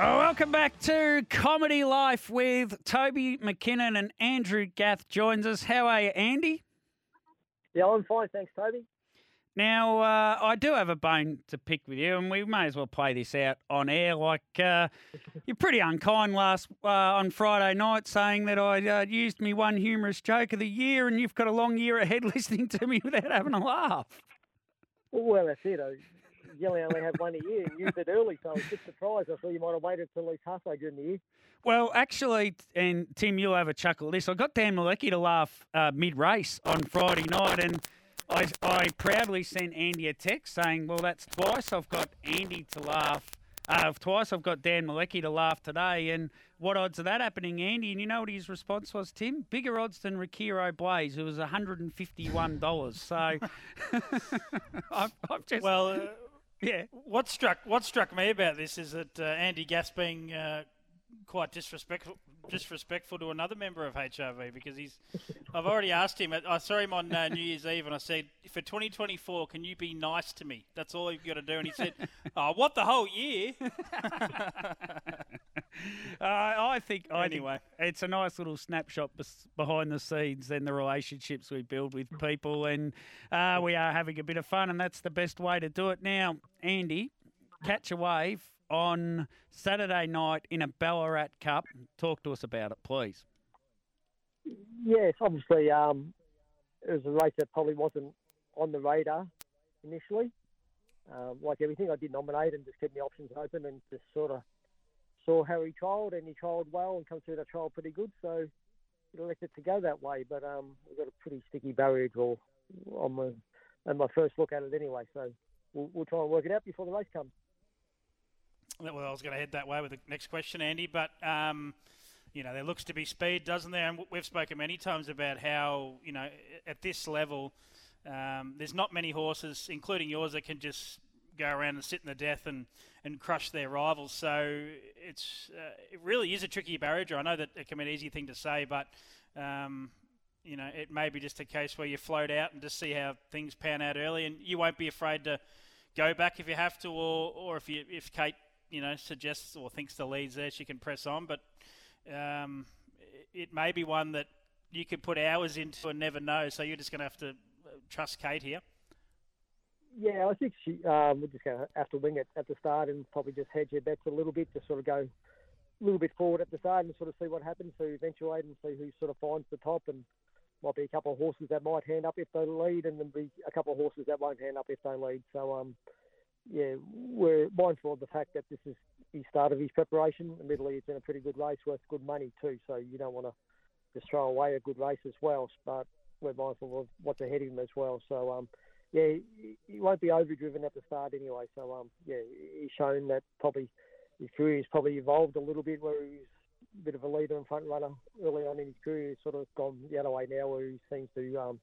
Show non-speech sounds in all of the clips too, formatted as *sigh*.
Oh, welcome back to Comedy Life with Toby McKinnon and Andrew Gath joins us. How are you, Andy? Yeah, I'm fine, thanks, Toby. Now, uh, I do have a bone to pick with you, and we may as well play this out on air. Like, uh, *laughs* you're pretty unkind last uh, on Friday night saying that I uh, used me one humorous joke of the year, and you've got a long year ahead *laughs* listening to me without having a laugh. Well, that's it. I usually only have one a year and used it early, so I was just surprised. I thought you might have waited till at least halfway during the year. Well, actually, and Tim, you'll have a chuckle at this. I got Dan Malecki to laugh uh, mid race on Friday night, and I, I proudly sent Andy a text saying, Well, that's twice I've got Andy to laugh. Uh, twice I've got Dan Malecki to laugh today. And what odds of that happening, Andy? And you know what his response was, Tim? Bigger odds than Rakiro Blaze. It was $151. So *laughs* I've, I've just. Well, uh, yeah. what struck what struck me about this is that uh, Andy Gath being uh, quite disrespectful disrespectful to another member of HRV because he's. I've already asked him. I saw him on uh, New Year's Eve and I said, "For 2024, can you be nice to me? That's all you've got to do." And he said, "Oh, what the whole year?" *laughs* *laughs* Uh, I think I Anyway. think it's a nice little snapshot bes- behind the scenes and the relationships we build with people, and uh, we are having a bit of fun, and that's the best way to do it. Now, Andy, catch a wave on Saturday night in a Ballarat Cup. Talk to us about it, please. Yes, obviously, um, it was a race that probably wasn't on the radar initially. Um, like everything, I did nominate and just kept my options open and just sort of saw he trialled, and he trialled well and come through that trial pretty good. So elected to go that way, but um, we got a pretty sticky barrier draw on my, on my first look at it anyway. So we'll, we'll try and work it out before the race comes. well, I was going to head that way with the next question, Andy, but. Um, you know, there looks to be speed, doesn't there? And we've spoken many times about how, you know, at this level, um, there's not many horses, including yours, that can just go around and sit in the death and, and crush their rivals. So it's uh, it really is a tricky barrier. I know that it can be an easy thing to say, but um, you know it may be just a case where you float out and just see how things pan out early, and you won't be afraid to go back if you have to, or or if you if Kate you know suggests or thinks the lead's there, she can press on. But um, it may be one that you could put hours into and never know. So you're just going to have to uh, trust Kate here. Yeah, I think she, um, we're just going to have to wing it at the start and probably just hedge your bets a little bit, just sort of go a little bit forward at the start and sort of see what happens, so eventuate and see who sort of finds the top. And might be a couple of horses that might hand up if they lead, and then be a couple of horses that won't hand up if they lead. So, um, yeah, we're mindful of the fact that this is the start of his preparation. Admittedly, it's in a pretty good race worth good money too, so you don't want to just throw away a good race as well. But we're mindful of what's ahead of him as well. So, um, yeah, he, won't be overdriven at the start anyway. So, um, yeah, he's shown that probably his career has probably evolved a little bit where he's a bit of a leader and front runner early on in his career. He's sort of gone the other way now where he seems to um,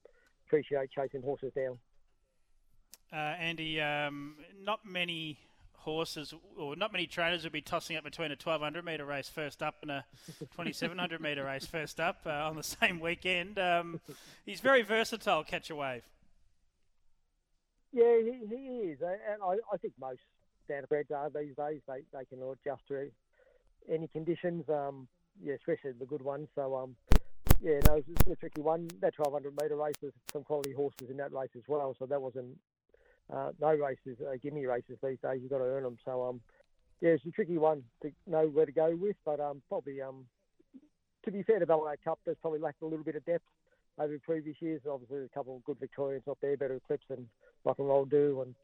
appreciate chasing horses down. Uh, Andy, um, not many horses or not many trainers would be tossing up between a 1200 metre race first up and a 2700 metre race first up uh, on the *laughs* same weekend. Um, he's very versatile, catch a wave. Yeah, he, he is, and I, I think most standardbreds are these days. They they can adjust to any conditions. Um, yeah, especially the good ones. So um, yeah, no, it's a tricky one. That 1200 metre race, there's some quality horses in that race as well. So that wasn't uh, no races, uh, gimme races these days. You've got to earn them. So um, yeah, it's a tricky one to know where to go with. But um, probably um, to be fair to Ballarat Cup, there's probably lacked a little bit of depth over previous years. Obviously, there's a couple of good Victorians not there, better Eclipse than Rock and Roll Do, and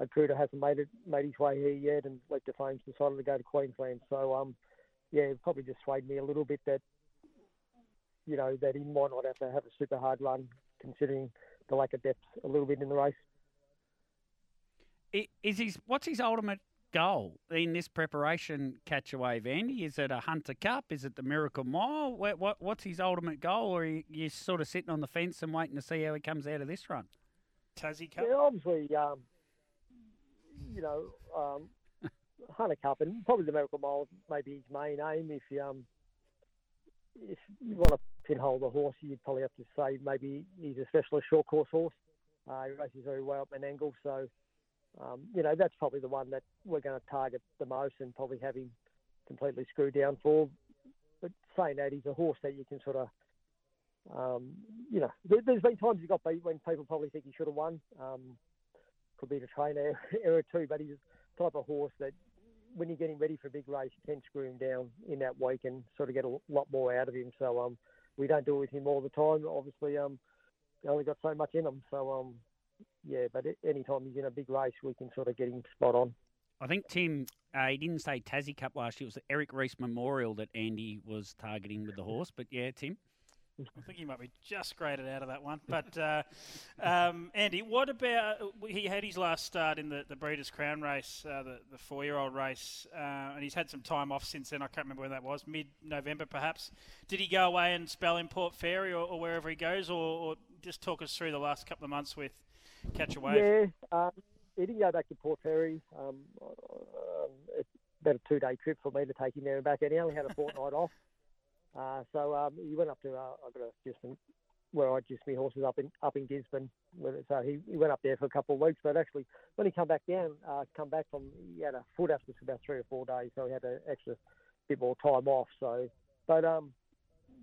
Akuda hasn't made it made his way here yet, and to Fame's decided to go to Queensland. So um, yeah, it probably just swayed me a little bit that you know that he might not have to have a super hard run, considering the lack of depth a little bit in the race. Is his what's his ultimate goal in this preparation catch a wave, Is it a Hunter Cup? Is it the Miracle Mile? What, what what's his ultimate goal, or are you, you sort of sitting on the fence and waiting to see how he comes out of this run? Tassie Cup. Yeah, obviously, um, you know, um, *laughs* Hunter Cup and probably the Miracle Mile maybe his main aim. If you um, if you want to pinhole the horse, you'd probably have to say maybe he's a specialist short course horse. Uh, he races very well up Menangle, so um, you know that's probably the one that we're going to target the most and probably have him completely screwed down for. But saying that, he's a horse that you can sort of, um, you know, there, has been times he got beat when people probably think he should have won. Um, could be the trainer *laughs* error too, but he's the type of horse that when you're getting ready for a big race, you can screw him down in that week and sort of get a lot more out of him. So um, we don't do it with him all the time. Obviously, um, only got so much in him. So um, yeah, but anytime he's in a big race, we can sort of get him spot on. I think Tim, uh, he didn't say Tassie Cup last year. It was the Eric Reece Memorial that Andy was targeting with the horse. But yeah, Tim. I think he might be just graded out of that one. But uh, um, Andy, what about he had his last start in the, the Breeders' Crown race, uh, the, the four year old race, uh, and he's had some time off since then. I can't remember when that was, mid November perhaps. Did he go away and spell in Port Fairy or, or wherever he goes, or, or, just talk us through the last couple of months with Catch a Wave? Yeah, um, he didn't go back to Port Fairy. Um, um, it's about a two day trip for me to take him there and back, and he only had a fortnight off. Uh, so um, he went up to uh, I got a, just where I just my horses up in up in Gisborne. So he, he went up there for a couple of weeks. But actually, when he come back down, uh, come back from he had a foot abscess about three or four days, so he had an extra bit more time off. So, but um,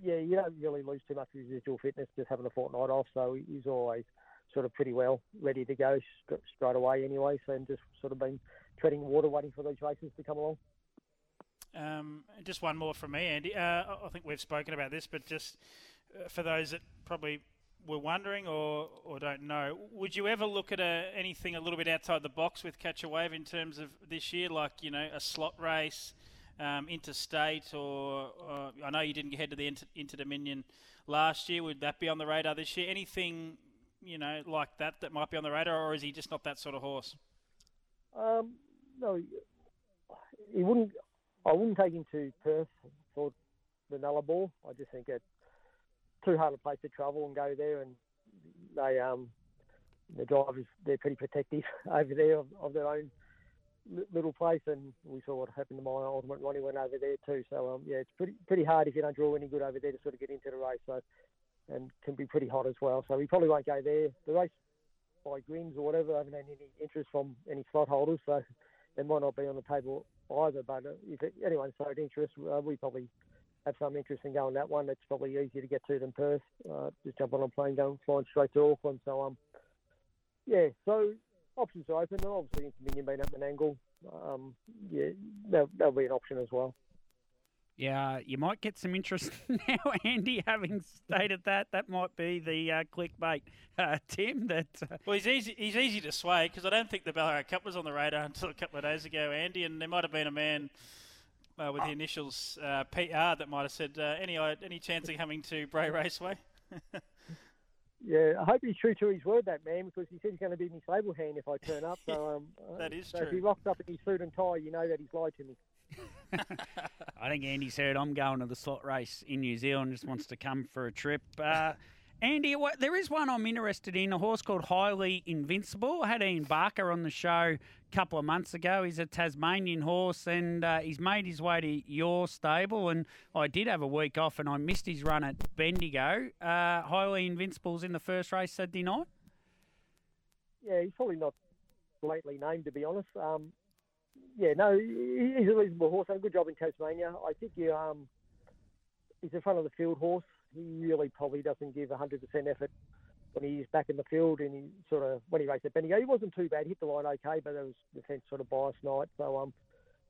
yeah, you don't really lose too much residual fitness just having a fortnight off. So he's always sort of pretty well ready to go straight away anyway. So I'm just sort of been treading water, waiting for these races to come along. Um, just one more from me, Andy. Uh, I think we've spoken about this, but just uh, for those that probably were wondering or, or don't know, would you ever look at a, anything a little bit outside the box with Catch a Wave in terms of this year, like you know a slot race, um, interstate, or, I know you didn't head to the Inter Dominion last year. Would that be on the radar this year? Anything you know like that that might be on the radar, or is he just not that sort of horse? Um, no, he wouldn't. I wouldn't take him to Perth for the Nullarbor. I just think it's too hard a place to travel and go there, and they um the drivers they're pretty protective *laughs* over there of, of their own little place, and we saw what happened to my ultimate Ronnie went over there too. So um yeah, it's pretty pretty hard if you don't draw any good over there to sort of get into the race. So and can be pretty hot as well. So we probably won't go there. The race by Grins or whatever, I haven't had any interest from any slot holders, so it might not be on the table either. But uh, if it, anyone's showed interest, uh, we probably have some interest in going that one. It's probably easier to get to than Perth. Uh, just jump on a plane, going flying straight to Auckland. So um, yeah. So options are open. And Obviously, Dominion being up Menangle, um, yeah, that'll be an option as well. Yeah, you might get some interest *laughs* now, Andy. Having stated that, that might be the uh, clickbait, uh, Tim. That uh... well, he's easy. He's easy to sway because I don't think the Ballarat Cup was on the radar *laughs* until a couple of days ago, Andy. And there might have been a man uh, with the initials uh, PR that might have said, uh, "Any any chance of coming to Bray Raceway?" *laughs* yeah, I hope he's true to his word, that man, because he said he's going to be my stable hand if I turn up. So um, that is so true. If he rocks up in his suit and tie, you know that he's lied to me. I think Andy said I'm going to the slot race in New Zealand. Just wants to come for a trip. Uh, Andy, there is one I'm interested in. A horse called Highly Invincible. I had Ian Barker on the show a couple of months ago. He's a Tasmanian horse, and uh, he's made his way to your stable. And I did have a week off, and I missed his run at Bendigo. Uh, Highly Invincible's in the first race Saturday night. Yeah, he's probably not lately named to be honest. Um, yeah, no, he's a reasonable horse. Done a good job in Tasmania. I think he, um, he's in front of the field horse. He really probably doesn't give 100% effort when he's back in the field and he sort of when he raced at Bendigo, he wasn't too bad. Hit the line okay, but it was the fence sort of biased night. So um,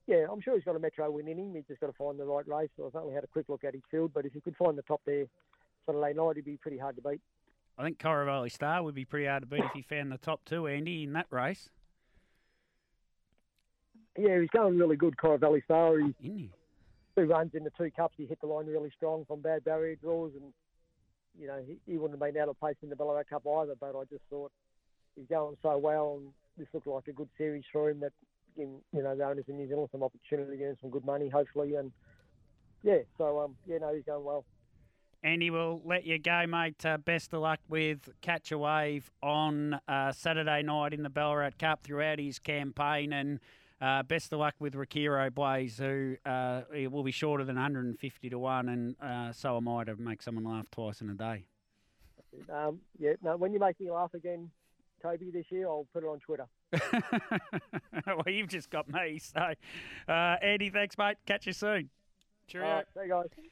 yeah, I'm sure he's got a metro win in him. He's just got to find the right race. So I've only had a quick look at his field, but if he could find the top there Saturday night, he'd be pretty hard to beat. I think Coravelli Star would be pretty hard to beat if he found the top two, Andy, in that race yeah, he's going really good, Coravelli Star. He, he? Two runs in the two cups, he hit the line really strong from bad barrier draws, and you know he, he wouldn't have been out of place in the Ballarat Cup either. But I just thought he's going so well, and this looked like a good series for him. That giving you know the owners in New Zealand some opportunity to earn some good money, hopefully, and yeah, so um, yeah, no, he's going well. Andy, we'll let you go, mate. Uh, best of luck with Catch a Wave on uh, Saturday night in the Ballarat Cup throughout his campaign, and uh, best of luck with Rakiro Blaze, who uh, will be shorter than 150 to one, and uh, so am I to make someone laugh twice in a day. Um, yeah, no, when you make me laugh again, Toby, this year, I'll put it on Twitter. *laughs* well, you've just got me. So, uh, Andy, thanks, mate. Catch you soon. Cheerio. All right, see you guys.